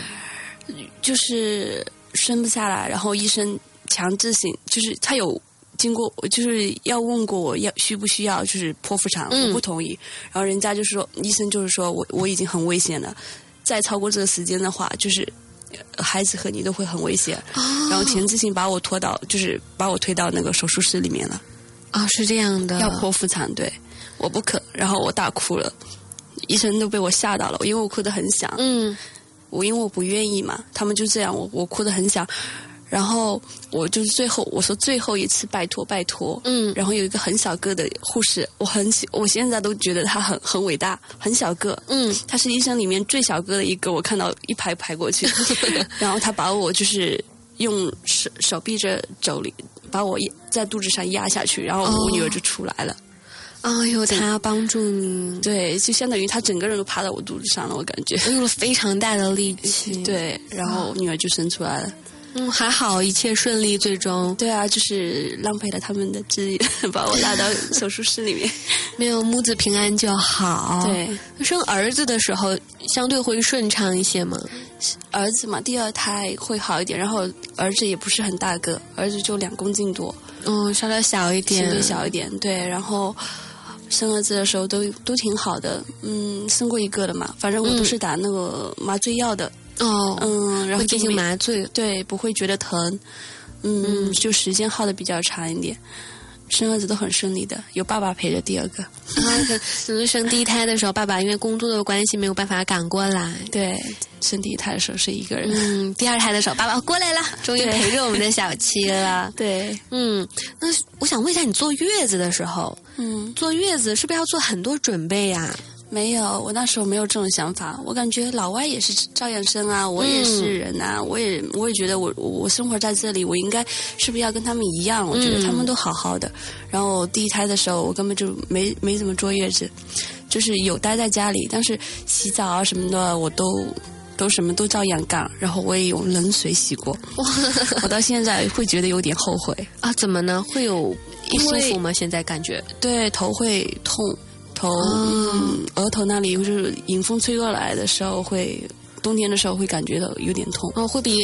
[SPEAKER 2] 就是生不下来，然后医生强制性，就是他有经过，就是要问过我要需不需要，就是剖腹产，
[SPEAKER 1] 嗯
[SPEAKER 2] 我不同意。然后人家就是说，医生就是说我我已经很危险了，再超过这个时间的话，就是呃孩子和你都会很危险。
[SPEAKER 1] 哦
[SPEAKER 2] 然后强制性把我拖到，就是把我推到那个手术室里面了，
[SPEAKER 1] 啊、是这样的。
[SPEAKER 2] 要剖腹产，对，我不肯，然后我大哭了。医生都被我吓到了，因为我哭得很响。
[SPEAKER 1] 嗯
[SPEAKER 2] 我因为我不愿意嘛，他们就这样，我我哭得很响，然后我就是最后我说最后一次拜托拜托，
[SPEAKER 1] 嗯。
[SPEAKER 2] 然后有一个很小个的护士，我很喜，我现在都觉得他很很伟大，很小个，
[SPEAKER 1] 嗯。
[SPEAKER 2] 他是医生里面最小个的一个，我看到一排排过去，然后他把我就是用手手臂着肘里把我在肚子上压下去，然后我
[SPEAKER 1] 哦。
[SPEAKER 2] 女儿就出来了，
[SPEAKER 1] 啊，有他帮助你，
[SPEAKER 2] 对，就相当于他整个人都趴在我肚子上了，我感觉。
[SPEAKER 1] 用了非常大的力气。
[SPEAKER 2] 对，然后女儿就生出来了。
[SPEAKER 1] 嗯，还好一切顺利，最终
[SPEAKER 2] 对啊，就是浪费了他们的资源，把我拉到手术室里面。
[SPEAKER 1] 没有母子平安就好。，
[SPEAKER 2] 对，
[SPEAKER 1] 生儿子的时候相对会顺畅一些嘛？
[SPEAKER 2] 儿子嘛，第二胎会好一点，然后儿子也不是很大个，儿子就两公斤多，
[SPEAKER 1] 嗯，稍稍小一点，
[SPEAKER 2] 相对小一点。对，然后生儿子的时候都都挺好的，嗯，生过一个的嘛，反正我都是打那个麻醉药的，
[SPEAKER 1] 哦，
[SPEAKER 2] 嗯，然后
[SPEAKER 1] 进行麻醉。
[SPEAKER 2] 对，不会觉得疼，嗯，就时间耗的比较长一点。生儿子都很顺利的，有爸爸陪着第二个。
[SPEAKER 1] 然后可可能生第一胎的时候，爸爸因为工作的关系没有办法赶过来。
[SPEAKER 2] 对，生第一胎的时候是一个人。
[SPEAKER 1] 嗯，第二胎的时候，爸爸过来了，终于陪着我们的小七了。
[SPEAKER 2] 对，
[SPEAKER 1] 嗯，那我想问一下，你坐月子的时候，
[SPEAKER 2] 嗯，
[SPEAKER 1] 坐月子是不是要做很多准备呀、
[SPEAKER 2] 没有，我那时候没有这种想法。我感觉老外也是照样生啊，我也是人啊，我也我也觉得我我生活在这里，我应该是不是要跟他们一样？我觉得他们都好好的。然后第一胎的时候，我根本就没没怎么坐月子，就是有待在家里，但是洗澡啊什么的我都。都什么都照样干，然后我也用冷水洗过，我到现在会觉得有点后悔。
[SPEAKER 1] 啊？怎么呢？会有不舒服吗？现在感觉？
[SPEAKER 2] 对，头会痛，头、
[SPEAKER 1] 哦
[SPEAKER 2] 嗯，额头那里就是迎风吹过来的时候会，冬天的时候会感觉到有点痛。
[SPEAKER 1] 哦，会比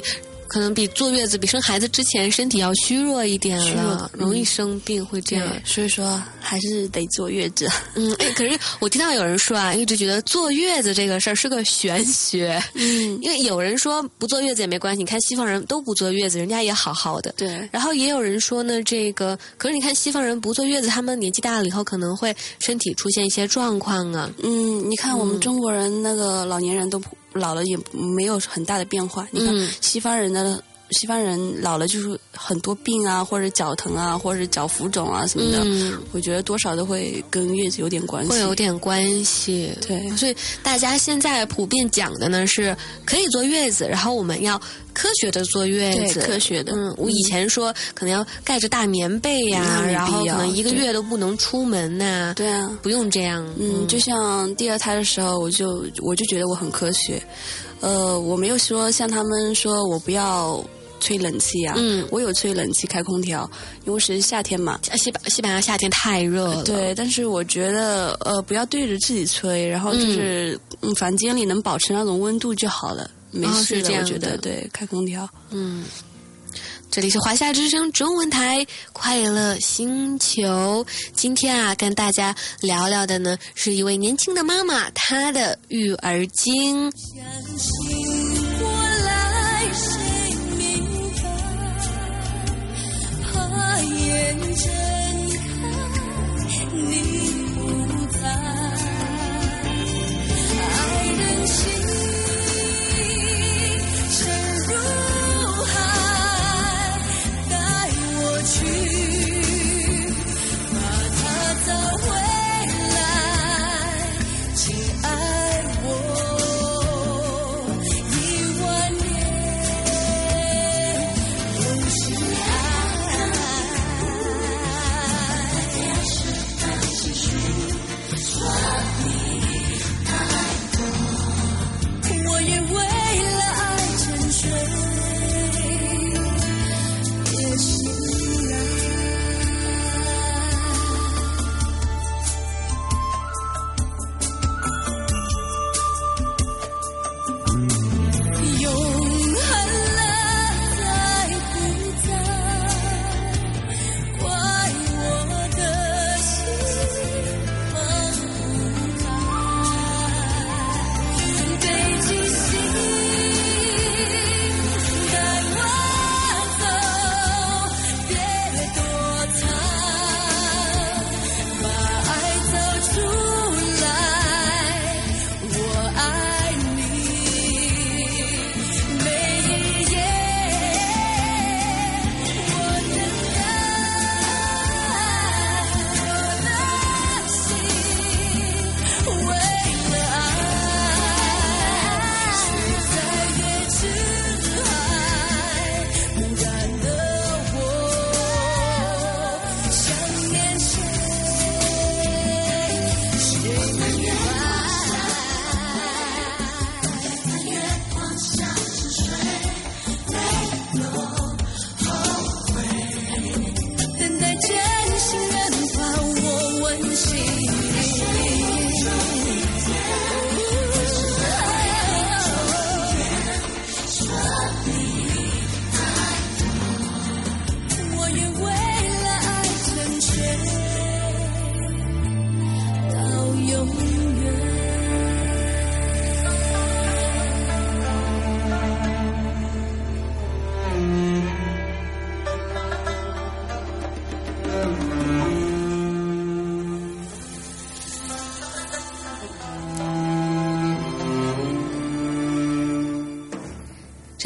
[SPEAKER 1] 可能比坐月子、比生孩子之前身体要虚弱一点了，
[SPEAKER 2] 嗯
[SPEAKER 1] 容易生病，会这样。
[SPEAKER 2] 所以说还是得坐月子。
[SPEAKER 1] 嗯，哎，可是我听到有人说啊，一直觉得坐月子这个事儿是个玄学，
[SPEAKER 2] 嗯，
[SPEAKER 1] 因为有人说不坐月子也没关系，你看西方人都不坐月子，人家也好好的。
[SPEAKER 2] 对，
[SPEAKER 1] 然后也有人说呢，这个可是你看西方人不坐月子，他们年纪大了以后可能会身体出现一些状况啊。
[SPEAKER 2] 嗯，你看我们中国人那个老年人都不老了也没有很大的变化，你看
[SPEAKER 1] 嗯
[SPEAKER 2] 西方人的。西方人老了就是很多病啊，或者脚疼啊，或者脚浮肿啊什么的，
[SPEAKER 1] 嗯，
[SPEAKER 2] 我觉得多少都会跟月子有点关系。
[SPEAKER 1] 会有点关系。
[SPEAKER 2] 对
[SPEAKER 1] 所以大家现在普遍讲的呢是可以坐月子，然后我们要科学的坐月
[SPEAKER 2] 对
[SPEAKER 1] 子。
[SPEAKER 2] 科学的，
[SPEAKER 1] 嗯，我以前说可能要盖着大棉被呀、然后可能一个月都不能出门呐、
[SPEAKER 2] 对啊，
[SPEAKER 1] 不用这样。
[SPEAKER 2] 嗯，就像第二胎的时候，我就我就觉得我很科学，呃，我没有说像他们说我不要吹冷气啊，
[SPEAKER 1] 嗯
[SPEAKER 2] 我有吹冷气开空调，因为是夏天嘛。
[SPEAKER 1] 西班西班牙夏天太热了。
[SPEAKER 2] 对，但是我觉得呃，不要对着自己吹，然后就是嗯房间里能保持那种温度就好了，没
[SPEAKER 1] 哦
[SPEAKER 2] 事的我觉得对，开空调。
[SPEAKER 1] 嗯，这里是华夏之声中文台快乐星球。今天啊，跟大家聊聊的呢，是一位年轻的妈妈，她的育儿经。
[SPEAKER 3] 相信我来，天真。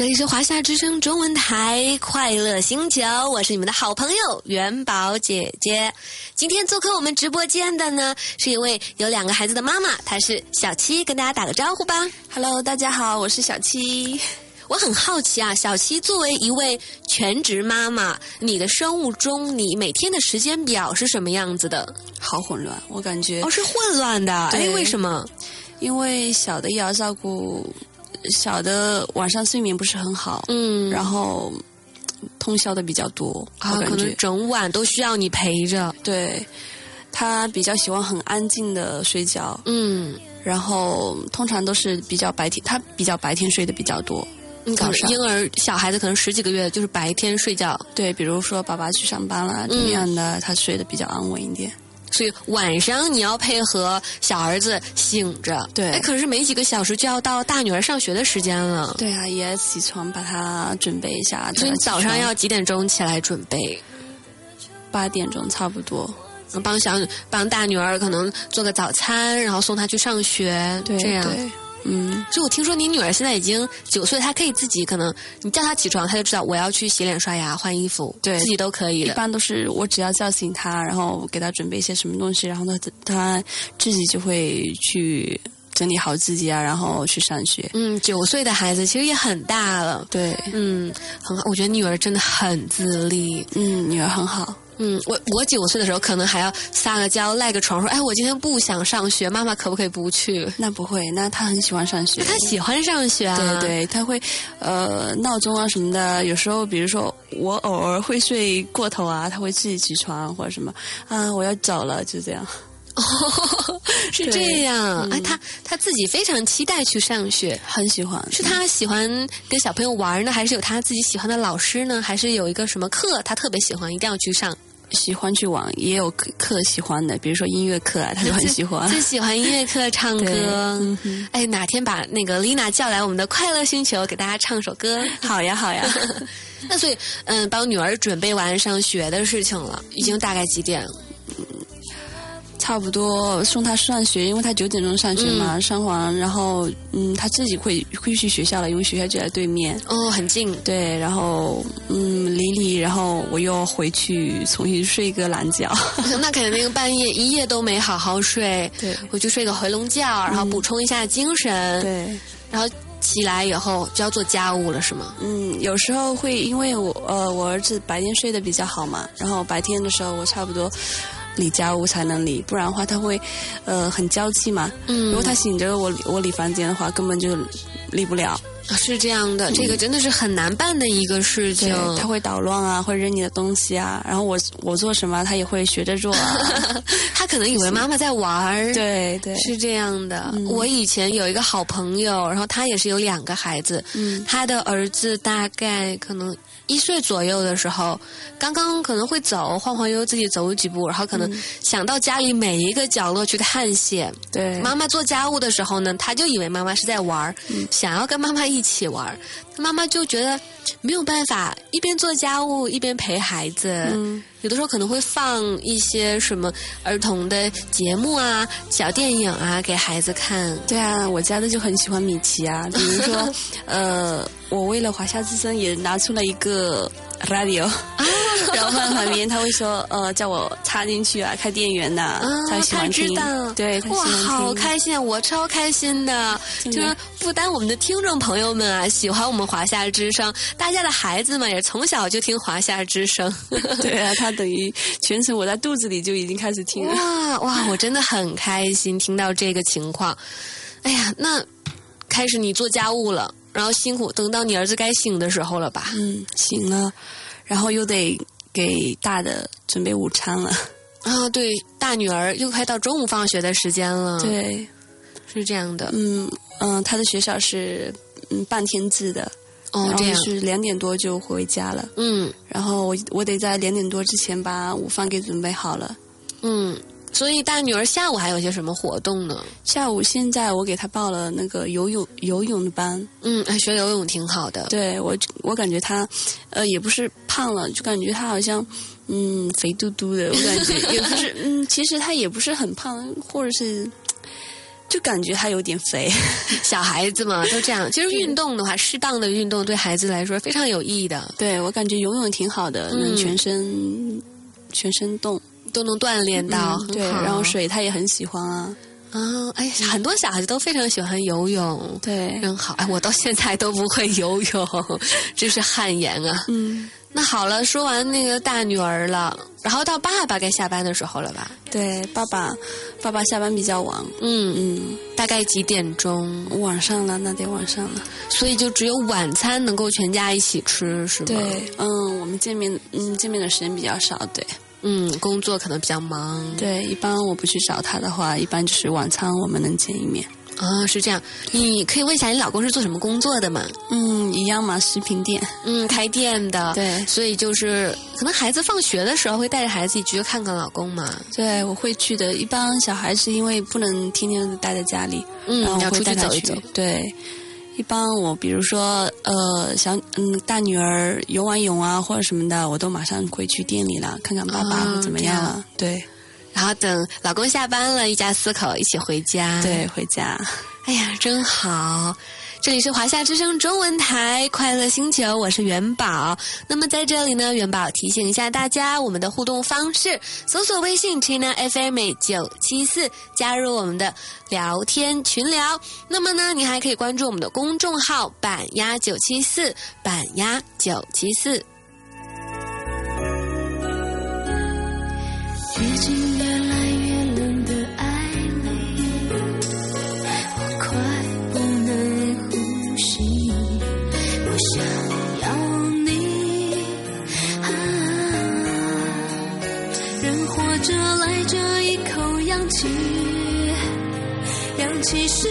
[SPEAKER 1] 这里是华夏之声中文台快乐星球，我是你们的好朋友元宝姐姐。今天做客我们直播间的呢，是一位有两个孩子的妈妈，她是小七，跟大家打个招呼吧。
[SPEAKER 2] Hello，大家好，我是小七。
[SPEAKER 1] 我很好奇啊，小七作为一位全职妈妈，你的生物钟，你每天的时间表是什么样子的？
[SPEAKER 2] 好混乱，我感觉
[SPEAKER 1] 哦，是混乱的。哎，
[SPEAKER 2] 对
[SPEAKER 1] 为什么？
[SPEAKER 2] 因为小的也要照顾，小的晚上睡眠不是很好，
[SPEAKER 1] 嗯，
[SPEAKER 2] 然后通宵的比较多，
[SPEAKER 1] 啊，可能整晚都需要你陪着。
[SPEAKER 2] 对。他比较喜欢很安静的睡觉，
[SPEAKER 1] 嗯，
[SPEAKER 2] 然后通常都是比较白天，他比较白天睡的比较多。
[SPEAKER 1] 你可能
[SPEAKER 2] 早上
[SPEAKER 1] 婴儿小孩子可能十几个月，就是白天睡觉，
[SPEAKER 2] 对，比如说爸爸去上班了，怎么样的，他睡得比较安稳一点。
[SPEAKER 1] 所以晚上你要配合小儿子醒着。
[SPEAKER 2] 对
[SPEAKER 1] 哎，可是没几个小时就要到大女儿上学的时间了。
[SPEAKER 2] 对啊，也起床把她准备一下。
[SPEAKER 1] 所以早上要几点钟起来准备？
[SPEAKER 2] 八点钟差不多。
[SPEAKER 1] 帮小帮大女儿可能做个早餐，然后送她去上学，
[SPEAKER 2] 对，
[SPEAKER 1] 这样。
[SPEAKER 2] 对，嗯，
[SPEAKER 1] 就我听说你女儿现在已经九岁，她可以自己可能你叫她起床，她就知道我要去洗脸刷牙换衣服，
[SPEAKER 2] 对
[SPEAKER 1] 自己都可以
[SPEAKER 2] 一。般都是我只要叫醒她，然后给她准备一些什么东西，然后她她自己就会去整理好自己啊，然后去上学。
[SPEAKER 1] 嗯，九岁的孩子其实也很大了。
[SPEAKER 2] 对，
[SPEAKER 1] 嗯，很好，我觉得女儿真的很自立。
[SPEAKER 2] 嗯，女儿很好。
[SPEAKER 1] 嗯，我我九岁的时候可能还要撒个娇赖个床，说哎，我今天不想上学，妈妈可不可以不去？
[SPEAKER 2] 那不会，那他很喜欢上学。
[SPEAKER 1] 他喜欢上学啊。
[SPEAKER 2] 对对，他会呃闹钟啊什么的，有时候比如说我偶尔会睡过头啊，他会自己起床或者什么啊，我要走了，就这样。
[SPEAKER 1] 哦，是这样。
[SPEAKER 2] 嗯
[SPEAKER 1] 哎，他他自己非常期待去上学。
[SPEAKER 2] 很喜欢，
[SPEAKER 1] 是他喜欢跟小朋友玩呢，还是有他自己喜欢的老师呢？还是有一个什么课他特别喜欢，一定要去上？
[SPEAKER 2] 喜欢去玩，也有课课喜欢的，比如说音乐课啊，他就很喜欢。
[SPEAKER 1] 最喜欢音乐课唱歌。
[SPEAKER 2] 嗯
[SPEAKER 1] 哎，哪天把那个丽娜叫来我们的快乐星球，给大家唱首歌。
[SPEAKER 2] 好呀，好呀。
[SPEAKER 1] 那所以，嗯，帮女儿准备完上学的事情了，已经大概几点了？
[SPEAKER 2] 差不多送他上学，因为他九点钟上学嘛，上完然后嗯，他自己会会去学校了，因为学校就在对面。
[SPEAKER 1] 哦，很近。
[SPEAKER 2] 对，然后嗯，理理，然后我又回去重新睡一个懒觉。
[SPEAKER 1] 那肯定那个半夜一夜都没好好睡，
[SPEAKER 2] 对
[SPEAKER 1] 回去睡个回笼觉，然后补充一下精神，
[SPEAKER 2] 对，
[SPEAKER 1] 然后起来以后就要做家务了，是吗？
[SPEAKER 2] 嗯，有时候会因为我呃我儿子白天睡得比较好嘛，然后白天的时候我差不多理家务才能理，不然的话他会呃很娇气嘛。
[SPEAKER 1] 嗯
[SPEAKER 2] 如果他醒着我我理房间的话，根本就理不了。
[SPEAKER 1] 是这样的，这个真的是很难办的一个事情
[SPEAKER 2] 对，。他会捣乱啊，会扔你的东西啊，然后我我做什么他也会学着做啊。
[SPEAKER 1] 他可能以为妈妈在玩儿。
[SPEAKER 2] 对对，
[SPEAKER 1] 是这样的，我以前有一个好朋友，然后他也是有两个孩子，
[SPEAKER 2] 嗯
[SPEAKER 1] 他的儿子大概可能一岁左右的时候，刚刚可能会走，晃晃悠悠自己走几步，然后可能想到家里每一个角落去探险。
[SPEAKER 2] 对
[SPEAKER 1] 妈妈做家务的时候呢，他就以为妈妈是在玩儿，想要跟妈妈一起玩儿，妈妈就觉得没有办法一边做家务一边陪孩子。
[SPEAKER 2] 嗯
[SPEAKER 1] 有的时候可能会放一些什么儿童的节目啊、小电影啊给孩子看。
[SPEAKER 2] 对啊，我家的就很喜欢米奇啊，比如说 呃，我为了华夏之声也拿出了一个 radio，、然后放在旁边，他会说呃叫我插进去啊，开电源呐、
[SPEAKER 1] 啊，
[SPEAKER 2] 他喜欢听
[SPEAKER 1] 知道，，
[SPEAKER 2] 对，他喜
[SPEAKER 1] 哇，
[SPEAKER 2] 欢听，
[SPEAKER 1] 好开心啊！我超开心的就是不单我们的听众朋友们啊喜欢我们华夏之声，大家的孩子们也从小就听华夏之声。
[SPEAKER 2] 对啊，他等于全程我在肚子里就已经开始听了。
[SPEAKER 1] 哇哇，我真的很开心听到这个情况。哎呀，那开始你做家务了，然后辛苦，等到你儿子该醒的时候了吧？
[SPEAKER 2] 嗯，醒了，然后又得给大的准备午餐了。
[SPEAKER 1] 啊，对，大女儿又快到中午放学的时间了。，
[SPEAKER 2] 对，
[SPEAKER 1] 是这样的。
[SPEAKER 2] 嗯嗯，他的学校是嗯半天制的，然，
[SPEAKER 1] 哦这样
[SPEAKER 2] 后。是两点多就回家了。
[SPEAKER 1] 嗯
[SPEAKER 2] 然后我我得在两点多之前把午饭给准备好了。
[SPEAKER 1] 嗯，所以大女儿下午还有些什么活动呢？
[SPEAKER 2] 下午现在我给她报了那个游泳游泳的班，
[SPEAKER 1] 嗯，哎 学游泳挺好的。
[SPEAKER 2] 对我我感觉她，呃，也不是胖了，就感觉她好像，嗯，肥嘟嘟的，我感觉也不是，嗯，其实她也不是很胖，或者是就感觉他有点肥。
[SPEAKER 1] 小孩子嘛都这样。其实运动的话，适当的运动对孩子来说非常有意义的，
[SPEAKER 2] 对我感觉游泳挺好的，能全身全身动，
[SPEAKER 1] 都能锻炼到。
[SPEAKER 2] 嗯对，然后水他也很喜欢啊。
[SPEAKER 1] 啊，哎，很多小孩子都非常喜欢游泳，
[SPEAKER 2] 对，
[SPEAKER 1] 真好。哎，我到现在都不会游泳，真是汗颜啊。
[SPEAKER 2] 嗯，
[SPEAKER 1] 那好了，说完那个大女儿了，然后到爸爸该下班的时候了吧？
[SPEAKER 2] 对，爸爸，爸爸下班比较晚，
[SPEAKER 1] 嗯，
[SPEAKER 2] 嗯，
[SPEAKER 1] 大概几点钟？
[SPEAKER 2] 晚上了，那得晚上了。
[SPEAKER 1] 所以就只有晚餐能够全家一起吃，是吗？，
[SPEAKER 2] 对，嗯，我们见面，嗯，见面的时间比较少，对，
[SPEAKER 1] 嗯，工作可能比较忙。
[SPEAKER 2] 对，一般我不去找他的话，一般就是晚餐我们能见一面。
[SPEAKER 1] 哦，是这样。你可以问一下你老公是做什么工作的吗？
[SPEAKER 2] 嗯，一样嘛，食品店。
[SPEAKER 1] 嗯，开店的。
[SPEAKER 2] 对
[SPEAKER 1] 所以就是可能孩子放学的时候会带着孩子一起去看看老公嘛。
[SPEAKER 2] 对，我会去的。一般小孩是因为不能天天待在家里，
[SPEAKER 1] 嗯
[SPEAKER 2] 然后
[SPEAKER 1] 要出去走一走。
[SPEAKER 2] 对，一般我比如说呃小嗯大女儿游完泳啊或者什么的，我都马上会去店里了，看看爸爸
[SPEAKER 1] 啊
[SPEAKER 2] 或怎么样了。对
[SPEAKER 1] 然后等老公下班了，一家四口一起回家。，
[SPEAKER 2] 对，回家。
[SPEAKER 1] 哎呀，真好。这里是华夏之声中文台快乐星球，我是元宝。那么在这里呢，元宝提醒一下大家，我们的互动方式：搜索微信 China FM 九七四，加入我们的聊天群聊。那么呢，你还可以关注我们的公众号“板鸭九七四”，板鸭九七四。
[SPEAKER 3] 这一口氧气，氧气是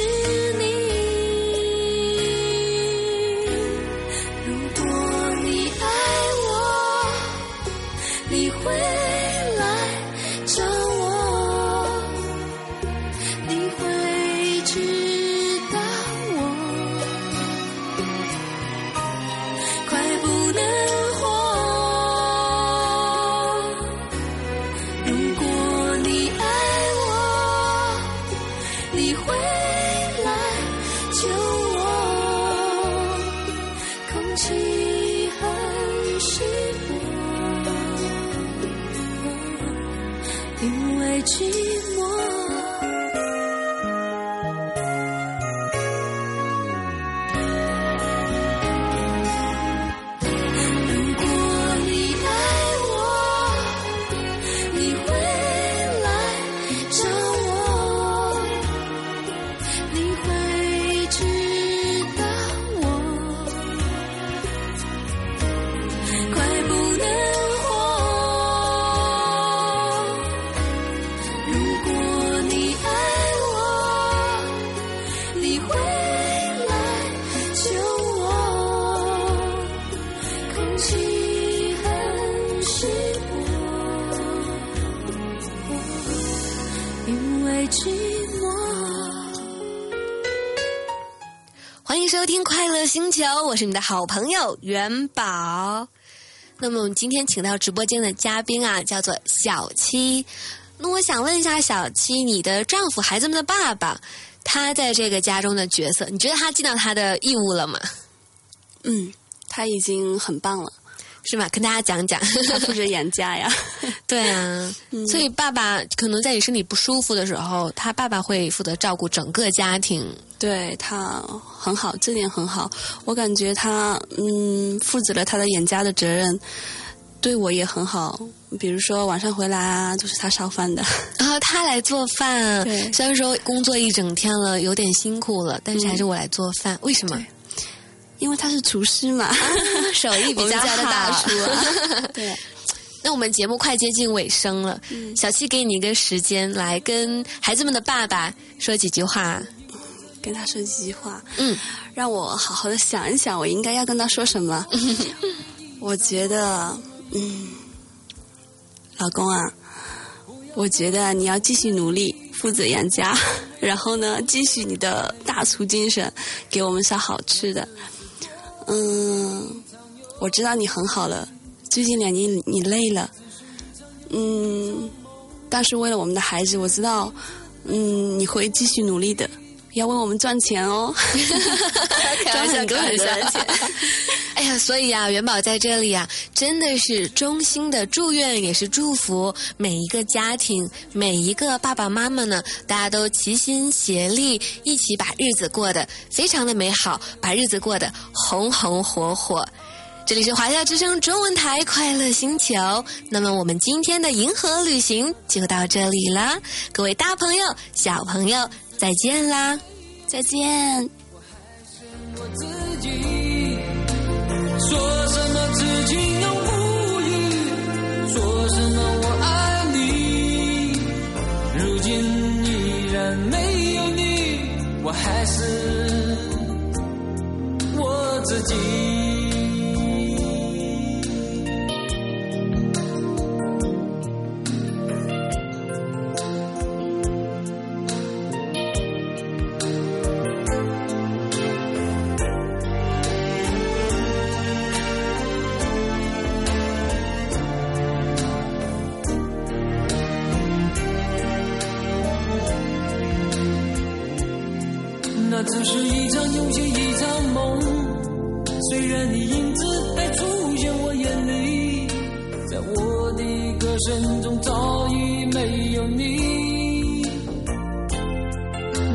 [SPEAKER 1] 是你的好朋友元宝。那么我们今天请到直播间的嘉宾啊，叫做小七。那我想问一下小七，你的丈夫孩子们的爸爸，他在这个家中的角色，你觉得他尽到他的义务了吗？
[SPEAKER 2] 嗯，他已经很棒了，
[SPEAKER 1] 是吗？跟大家讲讲。
[SPEAKER 2] 他负责养家呀。
[SPEAKER 1] 对啊，所以爸爸可能在你身体不舒服的时候，他爸爸会负责照顾整个家庭。
[SPEAKER 2] 对他很好，这点很好。我感觉他嗯，负责了他的养家的责任，对我也很好。比如说晚上回来啊，都是他烧饭的。
[SPEAKER 1] 然后他来做饭，
[SPEAKER 2] 对
[SPEAKER 1] 虽然说工作一整天了，有点辛苦了，但是还是我来做饭。为什么？
[SPEAKER 2] 因为他是厨师嘛，
[SPEAKER 1] 手艺比较
[SPEAKER 2] 我们家的大
[SPEAKER 1] 好
[SPEAKER 2] 厨啊。对，
[SPEAKER 1] 那我们节目快接近尾声了，
[SPEAKER 2] 嗯
[SPEAKER 1] 小七给你一个时间来跟孩子们的爸爸说几句话。
[SPEAKER 2] 跟他说几句话，
[SPEAKER 1] 嗯，
[SPEAKER 2] 让我好好的想一想，我应该要跟他说什么。我觉得，嗯，老公啊，我觉得你要继续努力，负责养家，然后呢，继续你的大厨精神，给我们烧好吃的。嗯，我知道你很好了，最近两年你累了，嗯，但是为了我们的孩子，我知道，嗯，你会继续努力的，要为我们赚钱哦，赚很多很多钱。
[SPEAKER 1] 哎呀，所以啊，元宝在这里啊，真的是衷心的祝愿，也是祝福每一个家庭，每一个爸爸妈妈呢，大家都齐心协力，一起把日子过得非常的美好，把日子过得红红火火。这里是华夏之声中文台快乐星球，那么我们今天的银河旅行就到这里了，各位大朋友、小朋友，再见啦！
[SPEAKER 2] 再见。
[SPEAKER 4] 我自己，说什么知情又无语，说什么我爱你，如今依然没有你，我还是我自己。歌声中早已没有你。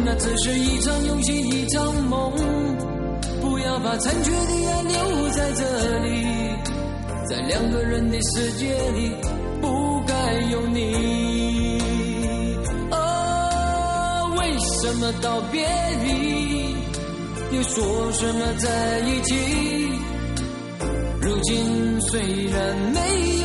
[SPEAKER 4] 那只是一场游戏，一场梦。不要把残缺的爱留在这里，在两个人的世界里，不该有你。哦，为什么道别离，又说什么在一起？如今虽然没有，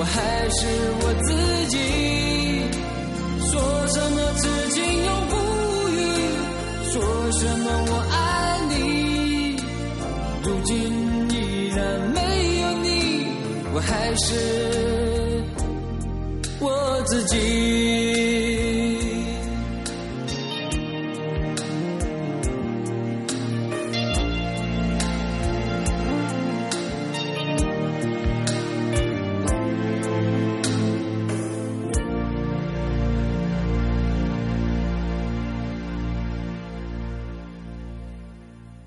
[SPEAKER 4] 我还是我自己。说什么此情永不渝，说什么我爱你，如今依然没有你，我还是我自己。